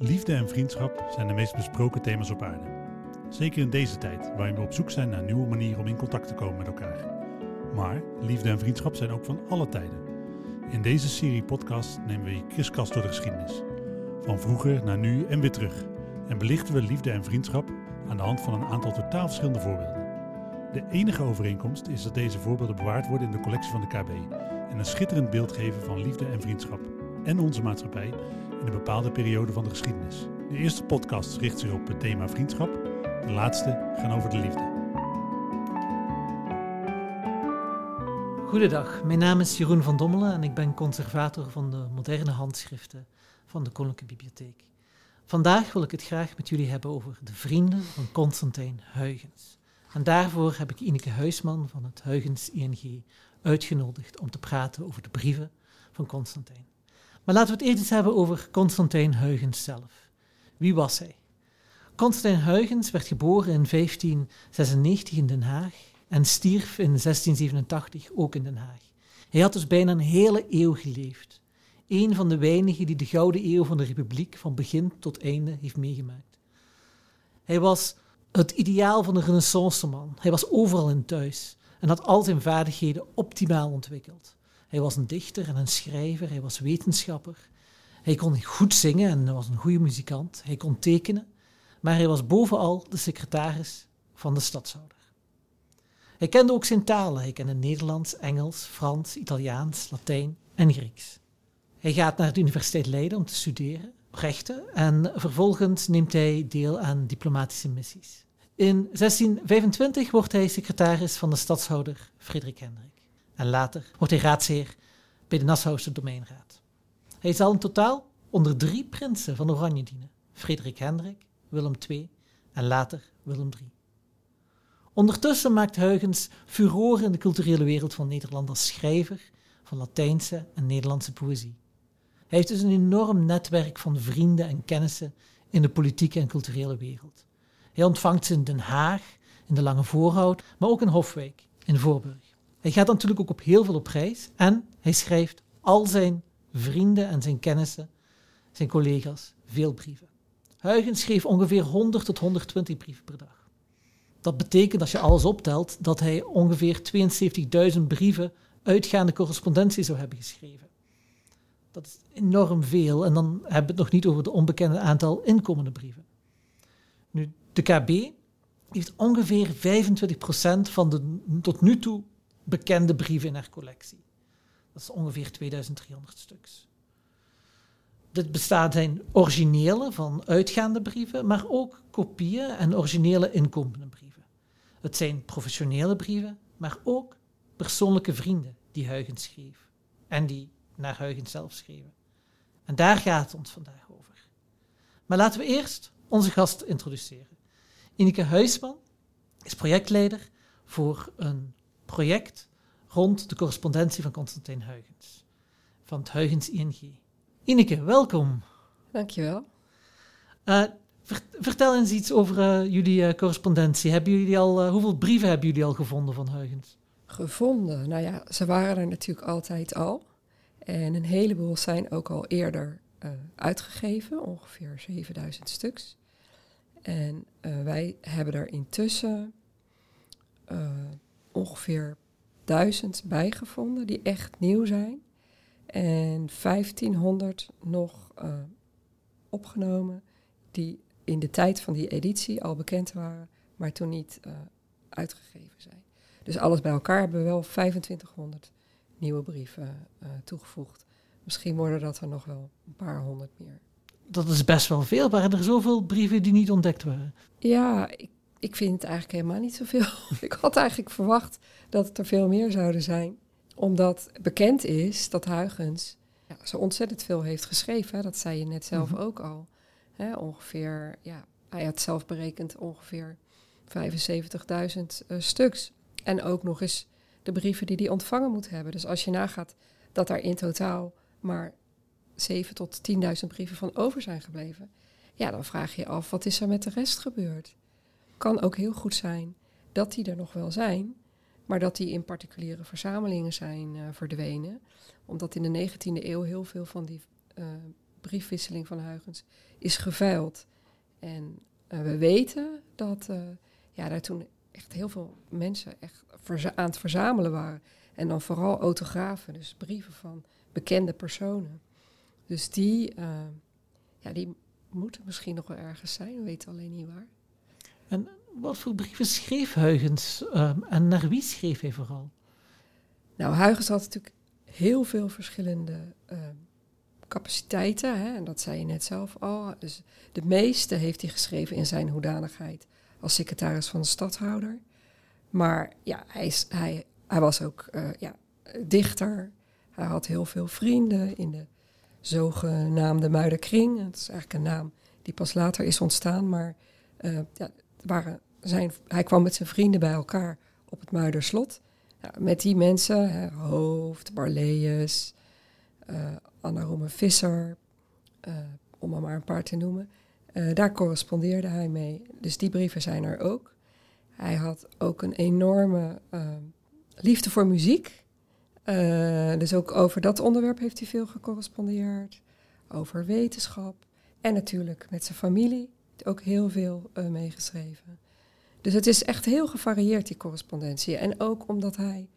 Liefde en vriendschap zijn de meest besproken thema's op aarde. Zeker in deze tijd, waarin we op zoek zijn naar nieuwe manieren om in contact te komen met elkaar. Maar liefde en vriendschap zijn ook van alle tijden. In deze serie podcast nemen we je kriskast door de geschiedenis. Van vroeger naar nu en weer terug. En belichten we liefde en vriendschap aan de hand van een aantal totaal verschillende voorbeelden. De enige overeenkomst is dat deze voorbeelden bewaard worden in de collectie van de KB en een schitterend beeld geven van liefde en vriendschap en onze maatschappij in een bepaalde periode van de geschiedenis. De eerste podcast richt zich op het thema vriendschap, de laatste gaan over de liefde. Goedendag, mijn naam is Jeroen van Dommelen en ik ben conservator van de moderne handschriften van de Koninklijke Bibliotheek. Vandaag wil ik het graag met jullie hebben over de vrienden van Constantijn Huygens. En daarvoor heb ik Ineke Huisman van het Huygens ING uitgenodigd om te praten over de brieven van Constantijn. Maar laten we het eerst eens hebben over Constantijn Huygens zelf. Wie was hij? Constantijn Huygens werd geboren in 1596 in Den Haag en stierf in 1687 ook in Den Haag. Hij had dus bijna een hele eeuw geleefd. Een van de weinigen die de gouden eeuw van de republiek van begin tot einde heeft meegemaakt. Hij was het ideaal van een renaissance-man. Hij was overal in thuis en had al zijn vaardigheden optimaal ontwikkeld. Hij was een dichter en een schrijver, hij was wetenschapper. Hij kon goed zingen en was een goede muzikant. Hij kon tekenen, maar hij was bovenal de secretaris van de stadshouder. Hij kende ook zijn talen. Hij kende Nederlands, Engels, Frans, Italiaans, Latijn en Grieks. Hij gaat naar de Universiteit Leiden om te studeren, rechten, en vervolgens neemt hij deel aan diplomatische missies. In 1625 wordt hij secretaris van de stadshouder Frederik Hendrik. En later wordt hij raadsheer bij de Nassause Domeinraad. Hij zal in totaal onder drie prinsen van Oranje dienen. Frederik Hendrik, Willem II en later Willem III. Ondertussen maakt Huygens furoren in de culturele wereld van Nederland als schrijver van Latijnse en Nederlandse poëzie. Hij heeft dus een enorm netwerk van vrienden en kennissen in de politieke en culturele wereld. Hij ontvangt ze in Den Haag, in de Lange Voorhout, maar ook in Hofwijk, in Voorburg. Hij gaat natuurlijk ook op heel veel op reis en hij schrijft al zijn vrienden en zijn kennissen, zijn collega's, veel brieven. Huygens schreef ongeveer 100 tot 120 brieven per dag. Dat betekent, als je alles optelt, dat hij ongeveer 72.000 brieven uitgaande correspondentie zou hebben geschreven. Dat is enorm veel en dan hebben we het nog niet over de onbekende aantal inkomende brieven. Nu, de KB heeft ongeveer 25% van de tot nu toe bekende brieven in haar collectie. Dat is ongeveer 2300 stuks. Dit bestaat zijn originele van uitgaande brieven, maar ook kopieën en originele inkomende brieven. Het zijn professionele brieven, maar ook persoonlijke vrienden die Huygens schreef en die naar Huygens zelf schreven. En daar gaat het ons vandaag over. Maar laten we eerst onze gast introduceren. Ineke Huisman is projectleider voor een project rond de correspondentie van Constantijn Huygens, van het Huygens ING. Ineke, welkom. Dankjewel. Uh, vertel eens iets over uh, jullie uh, correspondentie. Hebben jullie al, hoeveel brieven hebben jullie al gevonden van Huygens? Gevonden? Nou ja, ze waren er natuurlijk altijd al. En een heleboel zijn ook al eerder uitgegeven, ongeveer 7000 stuks. En wij hebben er intussen ongeveer duizend bijgevonden die echt nieuw zijn. En 1500 nog uh, opgenomen die in de tijd van die editie al bekend waren, maar toen niet uh, uitgegeven zijn. Dus alles bij elkaar hebben we wel 2500 nieuwe brieven uh, toegevoegd. Misschien worden dat er nog wel een paar honderd meer. Dat is best wel veel. Waren er zoveel brieven die niet ontdekt waren? Ja, ik ik vind het eigenlijk helemaal niet zoveel. ik had eigenlijk verwacht dat het er veel meer zouden zijn. Omdat bekend is dat Huygens ja, zo ontzettend veel heeft geschreven. Dat zei je net zelf mhm. ook al. ongeveer, ja, hij had zelf berekend ongeveer 75.000 uh, stuks. En ook nog eens de brieven die hij ontvangen moet hebben. Dus als je nagaat dat er in totaal maar 7 tot 10.000 brieven van over zijn gebleven. Ja, dan vraag je je af, wat is er met de rest gebeurd? Kan ook heel goed zijn dat die er nog wel zijn, maar dat die in particuliere verzamelingen zijn uh, verdwenen. Omdat in de 19e eeuw heel veel van die uh, briefwisseling van Huygens is geveild. En eh, we weten dat ja, daar toen echt heel veel mensen echt aan het verzamelen waren. En dan vooral autografen, dus brieven van bekende personen. Dus die, ja, die moeten misschien nog wel ergens zijn, we weten alleen niet waar. En wat voor brieven schreef Huygens um, en naar wie schreef hij vooral? Nou, Huygens had natuurlijk heel veel verschillende uh, capaciteiten. Hè, en dat zei je net zelf al. Dus de meeste heeft hij geschreven in zijn hoedanigheid als secretaris van de stadhouder. Maar ja, hij, hij, hij was ook uh, ja, dichter. Hij had heel veel vrienden in de zogenaamde Muiderkring. Dat is eigenlijk een naam die pas later is ontstaan. Maar uh, ja, zijn, hij kwam met zijn vrienden bij elkaar op het Muiderslot. Ja, met die mensen, hè, Hoofd, Barleus, uh, Anna Rome Visser, uh, om er maar een paar te noemen. Uh, daar correspondeerde hij mee. Dus die brieven zijn er ook. Hij had ook een enorme liefde voor muziek. dus ook over dat onderwerp heeft hij veel gecorrespondeerd. Over wetenschap. En natuurlijk met zijn familie. Ook heel veel meegeschreven. Dus het is echt heel gevarieerd, die correspondentie. En ook omdat hij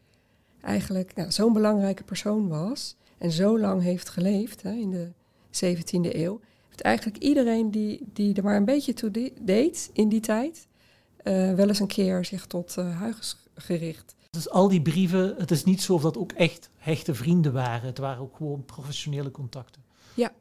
eigenlijk nou, zo'n belangrijke persoon was en zo lang heeft geleefd hè, in de 17e eeuw, heeft eigenlijk iedereen die, die er maar een beetje toe deed in die tijd, uh, wel eens een keer zich tot uh, Huygens gericht. Dus al die brieven, het is niet zo of dat ook echt hechte vrienden waren. Het waren ook gewoon professionele contacten. Ja,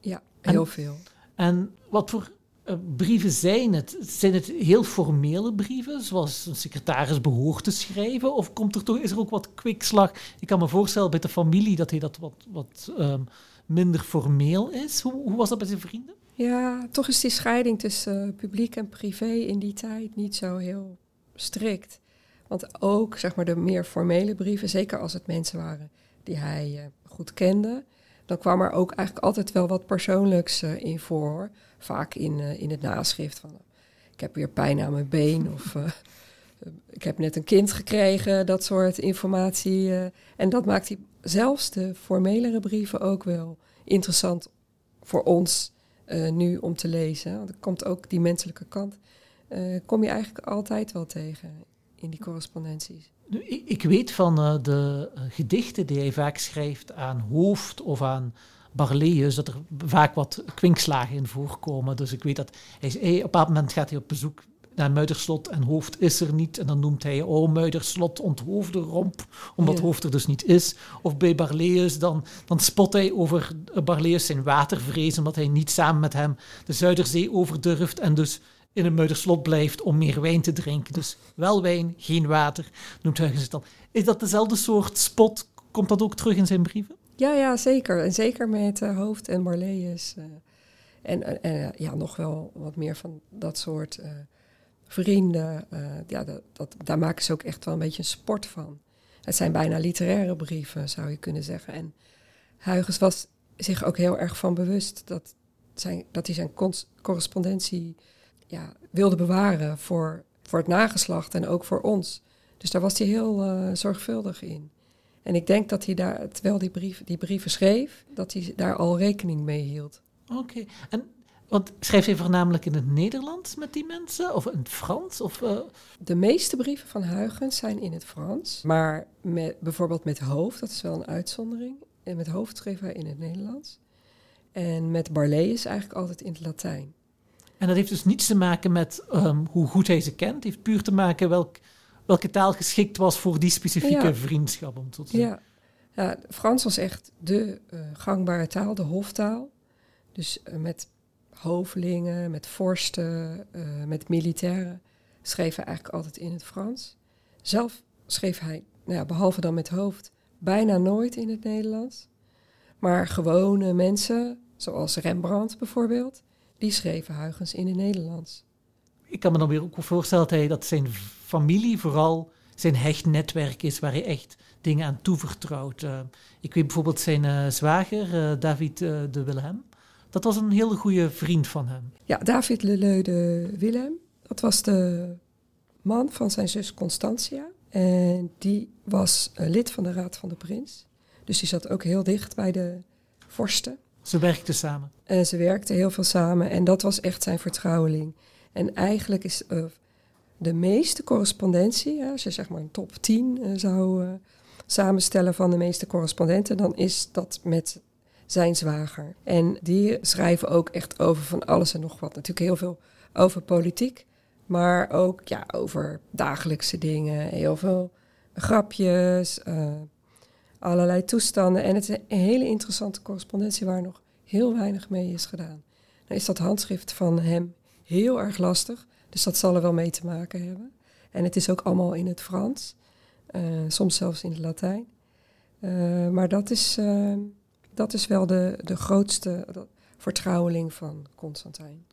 ja heel en, veel. En wat voor uh, brieven zijn het? Zijn het heel formele brieven, zoals een secretaris behoort te schrijven? Of komt er toch, is er ook wat kwikslag? Ik kan me voorstellen bij de familie dat hij dat wat, wat um, minder formeel is. Hoe, hoe, was dat bij zijn vrienden? Ja, toch is die scheiding tussen uh, publiek en privé in die tijd niet zo heel strikt. Want ook zeg maar, de meer formele brieven, zeker als het mensen waren die hij uh, goed kende, dan kwam er ook eigenlijk altijd wel wat persoonlijks in voor vaak in, uh, in het naschrift van ik heb weer pijn aan mijn been of uh, ik heb net een kind gekregen, dat soort informatie. Uh, en dat maakt die, zelfs de formelere brieven ook wel interessant voor ons nu om te lezen. Want er komt ook die menselijke kant, kom je eigenlijk altijd wel tegen in die correspondenties. Ik weet van de gedichten die hij vaak schrijft aan hoofd of aan Barleus, dat er vaak wat kwinkslagen in voorkomen. Dus ik weet dat hij, op een bepaald moment gaat hij op bezoek naar Muiderslot en Hoofd is er niet. En dan noemt hij, oh Muiderslot onthoofde romp, omdat Hoofd er dus niet is. Of bij Barleus, dan, dan spot hij over Barleus zijn watervrees, omdat hij niet samen met hem de Zuiderzee overdurft en dus in een Muiderslot blijft om meer wijn te drinken. Dus wel wijn, geen water, noemt Huygens het dan. Is dat dezelfde soort spot? Komt dat ook terug in zijn brieven? Ja, ja, zeker. En zeker met uh, Hoofd en Marleus. Uh, en uh, ja, nog wel wat meer van dat soort vrienden. ja, dat, dat, daar maken ze ook echt wel een beetje een sport van. Het zijn bijna literaire brieven, zou je kunnen zeggen. En Huygens was zich ook heel erg van bewust dat, zijn, dat hij zijn correspondentie ja, wilde bewaren voor, voor het nageslacht en ook voor ons. Dus daar was hij heel zorgvuldig in. En ik denk dat hij daar, terwijl die, brief, die brieven schreef, dat hij daar al rekening mee hield. Oké, en want schreef hij voornamelijk in het Nederlands met die mensen? Of in het Frans? Of, uh... De meeste brieven van Huygens zijn in het Frans. Maar met, bijvoorbeeld met hoofd, dat is wel een uitzondering. En met hoofd schreef hij in het Nederlands. En met Barley is eigenlijk altijd in het Latijn. En dat heeft dus niets te maken met um, hoe goed hij ze kent. Het heeft puur te maken welk welke taal geschikt was voor die specifieke vriendschap. Om tot ja. ja, Frans was echt de uh, gangbare taal, de hoftaal. Dus uh, met hovelingen, met vorsten, uh, met militairen schreef hij eigenlijk altijd in het Frans. Zelf schreef hij, nou ja, behalve dan met hoofd, bijna nooit in het Nederlands. Maar gewone mensen, zoals Rembrandt bijvoorbeeld, die schreven Huygens in het Nederlands. Ik kan me dan weer ook voorstellen dat hij dat zijn familie vooral zijn hecht netwerk is waar hij echt dingen aan toevertrouwt. Uh, ik weet bijvoorbeeld zijn uh, zwager, uh, David de Wilhelm. Dat was een hele goede vriend van hem. Ja, David Leleu de Wilhelm. Dat was de man van zijn zus Constantia. En die was lid van de Raad van de Prins. Dus die zat ook heel dicht bij de vorsten. Ze werkten samen. En ze werkten heel veel samen en dat was echt zijn vertrouweling. En eigenlijk is de meeste correspondentie, als je zeg maar een top 10 uh, zou uh, samenstellen van de meeste correspondenten, dan is dat met zijn zwager. En die schrijven ook echt over van alles en nog wat. Natuurlijk heel veel over politiek, maar ook ja, over dagelijkse dingen. Heel veel grapjes, uh, allerlei toestanden. En het is een hele interessante correspondentie waar nog heel weinig mee is gedaan. Dan is dat handschrift van hem heel erg lastig, dus dat zal er wel mee te maken hebben. En het is ook allemaal in het Frans, uh, soms zelfs in het Latijn. Uh, maar dat is, dat is wel de, de grootste vertrouweling van Constantijn.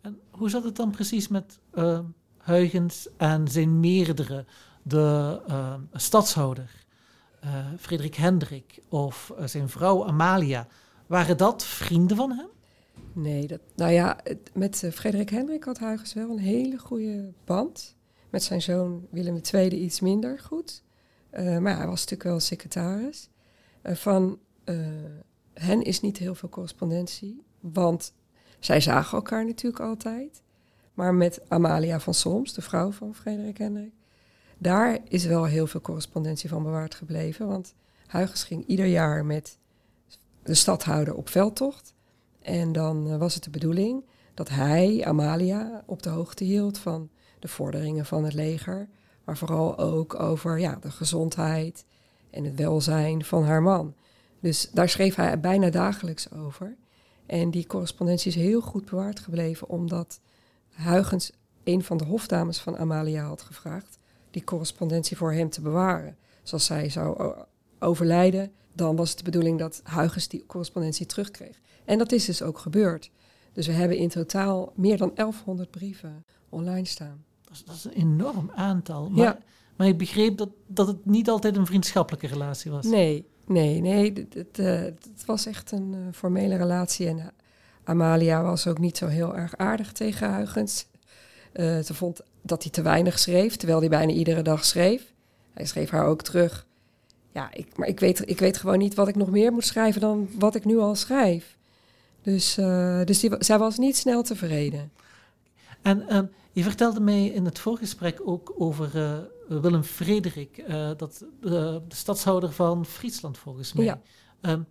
En hoe zat het dan precies met Huygens en zijn meerdere, de stadshouder, Frederik Hendrik of zijn vrouw Amalia? Waren dat vrienden van hem? Nee, dat, nou ja, met Frederik Hendrik had Huygens wel een hele goede band. Met zijn zoon Willem II iets minder goed. maar hij was natuurlijk wel secretaris. van hen is niet heel veel correspondentie, want zij zagen elkaar natuurlijk altijd. Maar met Amalia van Solms, de vrouw van Frederik Hendrik, daar is wel heel veel correspondentie van bewaard gebleven. Want Huygens ging ieder jaar met de stadhouder op veldtocht. En dan was het de bedoeling dat hij, Amalia, op de hoogte hield van de vorderingen van het leger. Maar vooral ook over ja, de gezondheid en het welzijn van haar man. Dus daar schreef hij bijna dagelijks over. En die correspondentie is heel goed bewaard gebleven, omdat Huygens een van de hofdames van Amalia had gevraagd die correspondentie voor hem te bewaren. Zoals zij zou overlijden, dan was het de bedoeling dat Huygens die correspondentie terugkreeg. En dat is dus ook gebeurd. Dus we hebben in totaal meer dan 1100 brieven online staan. Dat is, dat is een enorm aantal. Maar, ja. maar ik begreep dat, dat het niet altijd een vriendschappelijke relatie was. Nee, Nee, nee, het, het, uh, het was echt een uh, formele relatie. En uh, Amalia was ook niet zo heel erg aardig tegen Huygens. ze vond dat hij te weinig schreef, terwijl hij bijna iedere dag schreef. Hij schreef haar ook terug. Ja, ik, maar ik weet, ik weet gewoon niet wat ik nog meer moet schrijven dan wat ik nu al schrijf. Dus, dus die, zij was niet snel tevreden. En um, je vertelde mij in het voorgesprek ook over uh, Willem Frederik, uh, dat, de stadshouder van Friesland volgens mij. Ja. Um,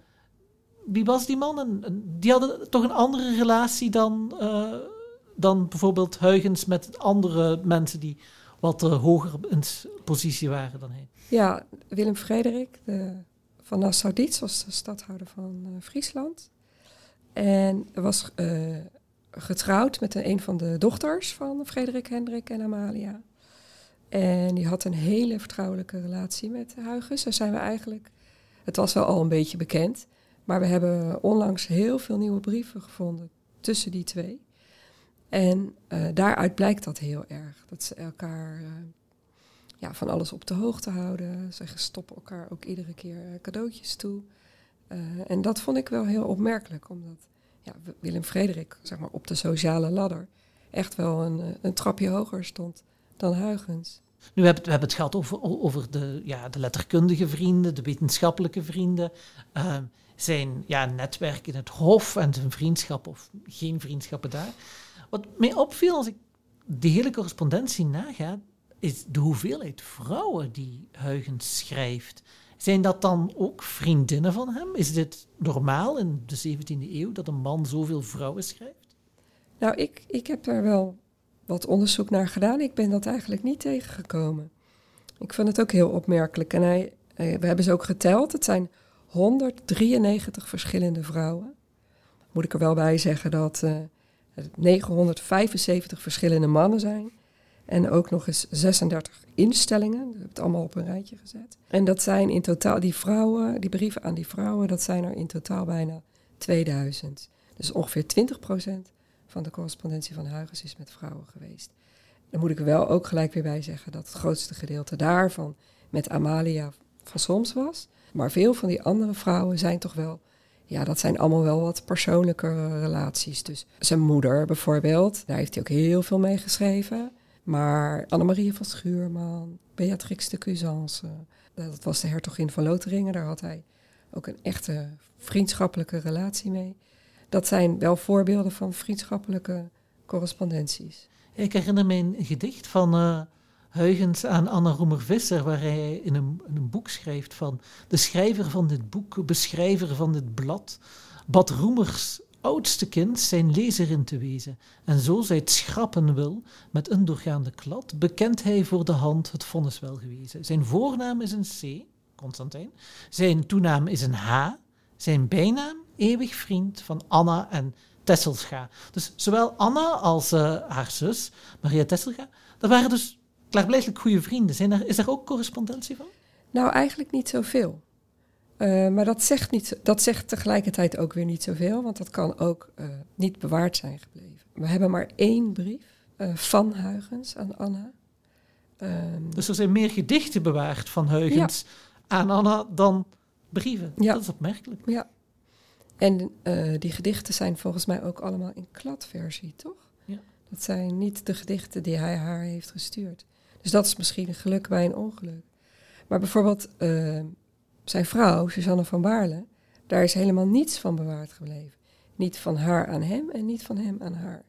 wie was die man? En, die hadden toch een andere relatie dan, dan bijvoorbeeld Huygens met andere mensen die wat hoger in positie waren dan hij. Ja, Willem Frederik de, van Nassau-Dietz was de stadhouder van Friesland. En was getrouwd met een van de dochters van Frederik Hendrik en Amalia. En die had een hele vertrouwelijke relatie met Huygens. Daar zijn we eigenlijk. Het was wel al een beetje bekend. Maar we hebben onlangs heel veel nieuwe brieven gevonden tussen die twee. En uh, daaruit blijkt dat heel erg. Dat ze elkaar uh, ja, van alles op de hoogte houden. Ze stoppen elkaar ook iedere keer cadeautjes toe. En dat vond ik wel heel opmerkelijk, omdat ja, Willem Frederik zeg maar, op de sociale ladder echt wel een, een trapje hoger stond dan Huygens. Nu hebben we het gehad over, over de, ja, de letterkundige vrienden, de wetenschappelijke vrienden, uh, zijn ja, netwerk in het hof en zijn vriendschap of geen vriendschappen daar. Wat mij opviel als ik de hele correspondentie naga, is de hoeveelheid vrouwen die Huygens schrijft. Zijn dat dan ook vriendinnen van hem? Is dit normaal in de 17e eeuw dat een man zoveel vrouwen schrijft? Nou, ik, ik heb daar wel wat onderzoek naar gedaan. Ik ben dat eigenlijk niet tegengekomen. Ik vind het ook heel opmerkelijk. En hij, we hebben ze ook geteld. Het zijn 193 verschillende vrouwen. Moet ik er wel bij zeggen dat uh, 975 verschillende mannen zijn. En ook nog eens 36 instellingen. Ik heb het allemaal op een rijtje gezet. En dat zijn in totaal, die vrouwen, die brieven aan die vrouwen, dat zijn er in totaal bijna 2000. Dus ongeveer 20 procent van de correspondentie van Huygens is met vrouwen geweest. Dan moet ik wel ook gelijk weer bij zeggen dat het grootste gedeelte daarvan met Amalia van Soms was. Maar veel van die andere vrouwen zijn toch wel, ja, dat zijn allemaal wel wat persoonlijke relaties. Dus zijn moeder bijvoorbeeld, daar heeft hij ook heel veel mee geschreven. Maar Annemarie van Schuurman, Beatrix de Cusance, dat was de hertogin van Lotharingen, daar had hij ook een echte vriendschappelijke relatie mee. dat zijn wel voorbeelden van vriendschappelijke correspondenties. Ik herinner me een gedicht van uh, Huygens aan Anna Roemer-Visser, waar hij in een, een, boek schrijft van de schrijver van dit boek, beschrijver van dit blad, bad Roemers oudste kind zijn lezerin te wezen, en zo zij het schrappen wil met een doorgaande klad, bekent hij voor de hand het vonnis wel gewezen. Zijn voornaam is een C, Constantijn, zijn toenaam is een H, zijn bijnaam eeuwig vriend van Anna en Tesselscha. Dus zowel Anna als uh, haar zus, Maria Tesselscha, dat waren dus klaarblijkelijk goede vrienden. Zijn er, is daar ook correspondentie van? Nou, eigenlijk niet zoveel. Uh, maar dat zegt, niet, dat zegt tegelijkertijd ook weer niet zoveel, want dat kan ook uh, niet bewaard zijn gebleven. We hebben maar één brief uh, van Huygens aan Anna. Um, dus er zijn meer gedichten bewaard van Huygens ja. aan Anna dan brieven. Ja. Dat is opmerkelijk. Ja. En die gedichten zijn volgens mij ook allemaal in kladversie, toch? Ja. Dat zijn niet de gedichten die hij haar heeft gestuurd. Dus dat is misschien een geluk bij een ongeluk. Maar bijvoorbeeld zijn vrouw, Suzanne van Baarle, daar is helemaal niets van bewaard gebleven. Niet van haar aan hem en niet van hem aan haar.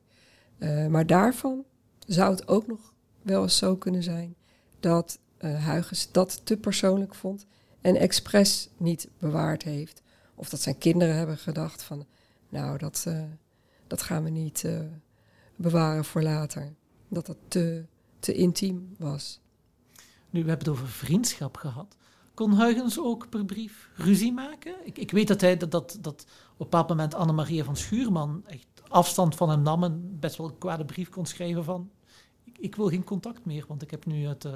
Uh, maar daarvan zou het ook nog wel eens zo kunnen zijn dat uh, Huygens dat te persoonlijk vond en expres niet bewaard heeft. Of dat zijn kinderen hebben gedacht van, nou, dat, dat gaan we niet bewaren voor later. Dat dat te, te intiem was. Nu, we hebben het over vriendschap gehad. Kon Huygens ook per brief ruzie maken? Ik, ik weet dat hij dat, dat, dat op een bepaald moment Annemaria van Schuurman echt afstand van hem nam en best wel een kwade brief kon schrijven van ik, ik wil geen contact meer, want ik heb nu het uh,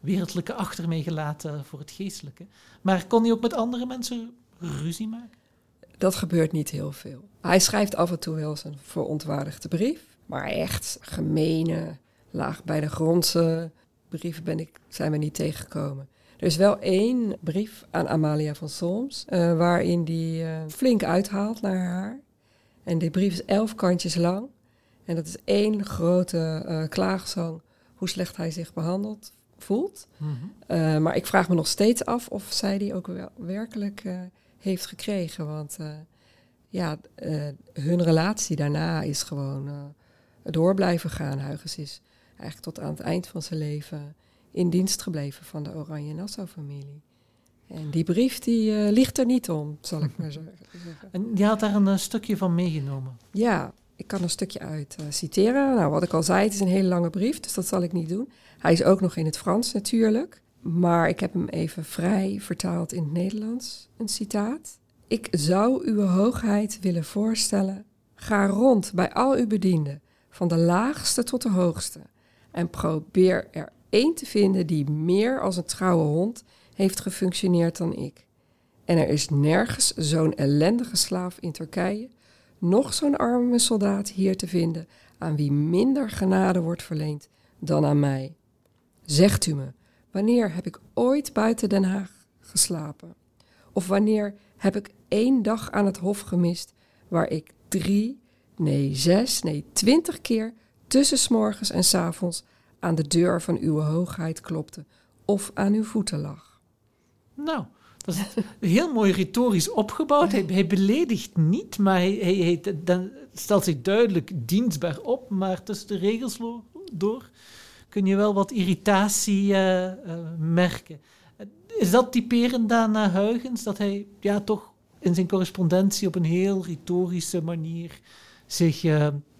wereldlijke achter mij gelaten voor het geestelijke. Maar kon hij ook met andere mensen ruzie maken? Dat gebeurt niet heel veel. Hij schrijft af en toe wel eens een verontwaardigde brief, maar echt gemene, laag bij de grondse brieven ben ik, zijn we niet tegengekomen. Er is wel één brief aan Amalia van Solms, uh, waarin die uh, flink uithaalt naar haar. En die brief is elf kantjes lang. En dat is één grote uh, klaagzang hoe slecht hij zich behandeld voelt. Mm -hmm. maar ik vraag me nog steeds af of zij die ook wel werkelijk heeft gekregen. Want ja, hun relatie daarna is gewoon door blijven gaan. Huygens is eigenlijk tot aan het eind van zijn leven in dienst gebleven van de Oranje Nassau-familie. En die brief die uh, ligt er niet om, zal ik maar zeggen. En je had daar een uh, stukje van meegenomen? Ja, ik kan een stukje uit uh, citeren. Nou, wat ik al zei, het is een hele lange brief, dus dat zal ik niet doen. Hij is ook nog in het Frans natuurlijk. Maar ik heb hem even vrij vertaald in het Nederlands. Een citaat. Ik zou uw hoogheid willen voorstellen. Ga rond bij al uw bedienden, van de laagste tot de hoogste. En probeer er één te vinden die meer als een trouwe hond heeft gefunctioneerd dan ik. En er is nergens zo'n ellendige slaaf in Turkije, nog zo'n arme soldaat hier te vinden aan wie minder genade wordt verleend dan aan mij. Zegt u me, wanneer heb ik ooit buiten Den Haag geslapen? Of wanneer heb ik één dag aan het hof gemist waar ik drie, nee zes, nee twintig keer tussen s morgens en s avonds aan de deur van uw hoogheid klopte of aan uw voeten lag. Nou, dat is heel mooi retorisch opgebouwd. Hij, beledigt niet, maar hij, hij, hij dan stelt zich duidelijk dienstbaar op. Maar tussen de regels door kun je wel wat irritatie uh, uh, merken. Is dat typerend aan uh, Huygens, dat hij ja, toch in zijn correspondentie op een heel retorische manier zich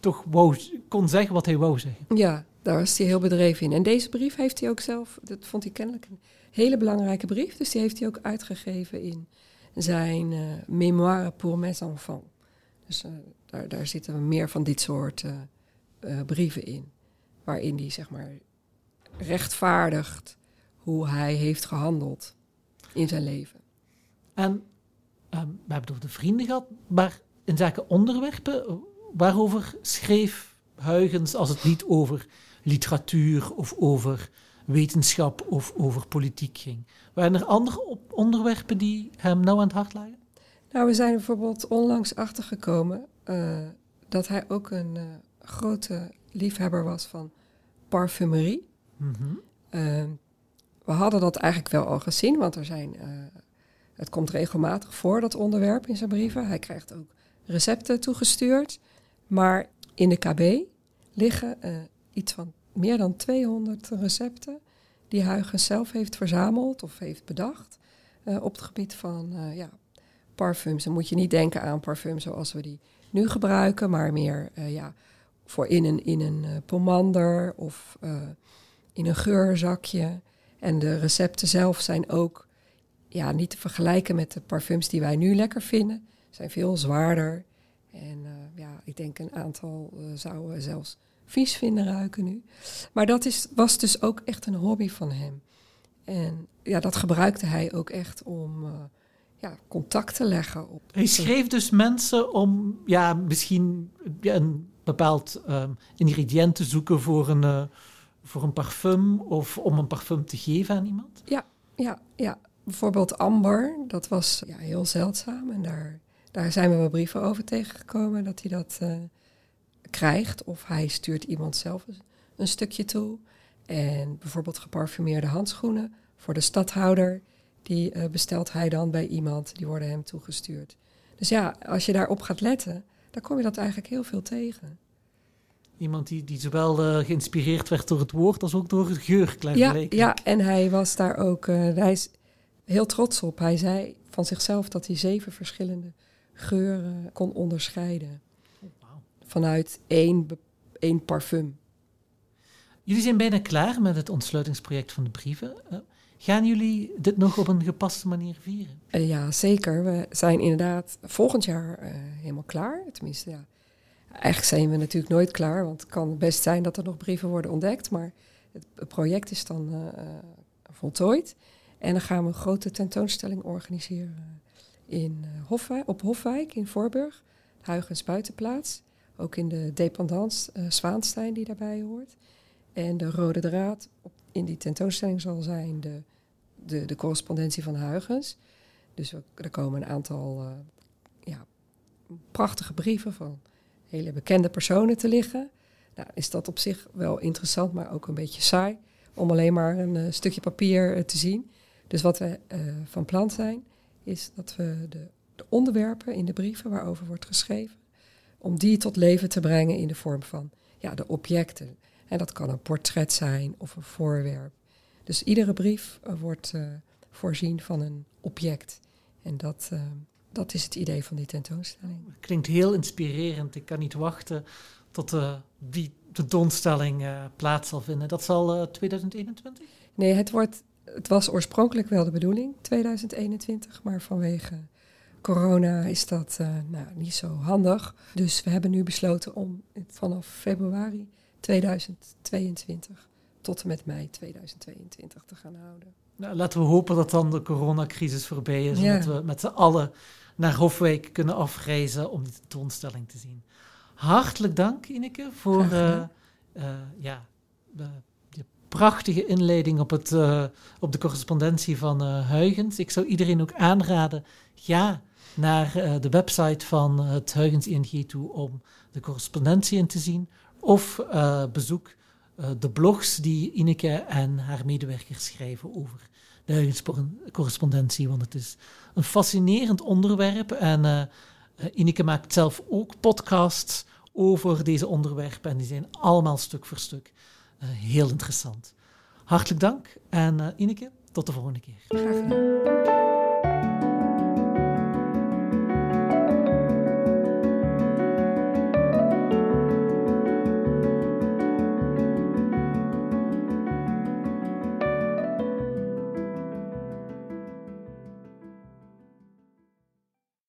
toch wou, kon zeggen wat hij wou zeggen? Ja, daar was hij heel bedreven in. En deze brief heeft hij ook zelf, dat vond hij kennelijk een hele belangrijke brief. Dus die heeft hij ook uitgegeven in zijn uh, Mémoire pour mes enfants. Dus uh, daar, daar zitten meer van dit soort uh, brieven in. Waarin hij zeg maar rechtvaardigt hoe hij heeft gehandeld in zijn leven. En um, we hebben het over de vrienden gehad, maar in zaken onderwerpen, waarover schreef Huygens als het niet over literatuur of over wetenschap of over politiek ging. Waren er andere onderwerpen die hem nou aan het hart lagen? Nou, we zijn bijvoorbeeld onlangs achtergekomen uh, dat hij ook een uh, grote liefhebber was van parfumerie. Mm -hmm. uh, we hadden dat eigenlijk wel al gezien, want er zijn, het komt regelmatig voor, dat onderwerp in zijn brieven. Hij krijgt ook recepten toegestuurd. Maar in de KB liggen uh, iets van meer dan 200 recepten die Huygens zelf heeft verzameld of heeft bedacht uh, op het gebied van uh, ja, parfums. Dan moet je niet denken aan parfums zoals we die nu gebruiken, maar meer ja, voor in een, in een pomander of in een geurzakje. En de recepten zelf zijn ook ja, niet te vergelijken met de parfums die wij nu lekker vinden. Zijn veel zwaarder. En uh, ja, ik denk een aantal uh, zouden zelfs vies vinden ruiken nu. Maar dat is, was dus ook echt een hobby van hem. En ja, dat gebruikte hij ook echt om uh, ja, contact te leggen. Op hij schreef dus mensen om ja, misschien ja, een bepaald um, ingrediënt te zoeken voor een, voor een parfum of om een parfum te geven aan iemand? Ja, ja, ja. Bijvoorbeeld amber, dat was ja, heel zeldzaam. En daar, daar zijn we wel brieven over tegengekomen dat hij dat uh, krijgt. Of hij stuurt iemand zelf een stukje toe. En bijvoorbeeld geparfumeerde handschoenen voor de stadhouder. Die uh, bestelt hij dan bij iemand, die worden hem toegestuurd. Dus ja, als je daarop gaat letten, dan kom je dat eigenlijk heel veel tegen. Iemand die, die zowel uh, geïnspireerd werd door het woord als ook door het geur. Ja, ja, en hij was daar ook uh, hij is heel trots op. Hij zei van zichzelf dat hij zeven verschillende geuren kon onderscheiden. Oh, wow. Vanuit één, één parfum. Jullie zijn bijna klaar met het ontsluitingsproject van de brieven. Uh, gaan jullie dit nog op een gepaste manier vieren? ja, zeker. We zijn inderdaad volgend jaar helemaal klaar. Tenminste, ja Eigenlijk zijn we natuurlijk nooit klaar, want het kan best zijn dat er nog brieven worden ontdekt, maar het project is dan uh, voltooid. En dan gaan we een grote tentoonstelling organiseren in, Hofwijk, op Hofwijk in Voorburg, Huygens Buitenplaats. Ook in de dependance uh, Zwaanstein die daarbij hoort. En de rode draad op, in die tentoonstelling zal zijn de, de, de correspondentie van Huygens. Dus er komen een aantal ja, prachtige brieven van hele bekende personen te liggen. Nou, is dat op zich wel interessant, maar ook een beetje saai om alleen maar een stukje papier te zien. Dus wat we van plan zijn, is dat we de, de, onderwerpen in de brieven waarover wordt geschreven, om die tot leven te brengen in de vorm van ja, de objecten. En dat kan een portret zijn of een voorwerp. Dus iedere brief wordt voorzien van een object. En dat dat is het idee van die tentoonstelling. Klinkt heel inspirerend. Ik kan niet wachten tot die tentoonstelling plaats zal vinden. Dat zal uh, eh, 2021? Nee, het, wordt, het was oorspronkelijk wel de bedoeling, 2021. Maar vanwege corona is dat nou, niet zo handig. Dus we hebben nu besloten om vanaf februari 2022 tot en met mei 2022 te gaan houden. Nou, laten we hopen dat dan de coronacrisis voorbij is. Ja. En dat we met z'n allen naar Hofwijk kunnen afreizen om die tentoonstelling te zien. Hartelijk dank, Ineke, voor uh, uh, ja, prachtige inleiding op, het, uh, op de correspondentie van Huygens. Ik zou iedereen ook aanraden, ga naar de website van het Huygens ING toe om de correspondentie in te zien. Of bezoek de blogs die Ineke en haar medewerkers schrijven over de correspondentie, want het is een fascinerend onderwerp. En uh, Ineke maakt zelf ook podcasts over deze onderwerpen en die zijn allemaal stuk voor stuk uh, heel interessant. Hartelijk dank en uh, Ineke, tot de volgende keer. Graag gedaan.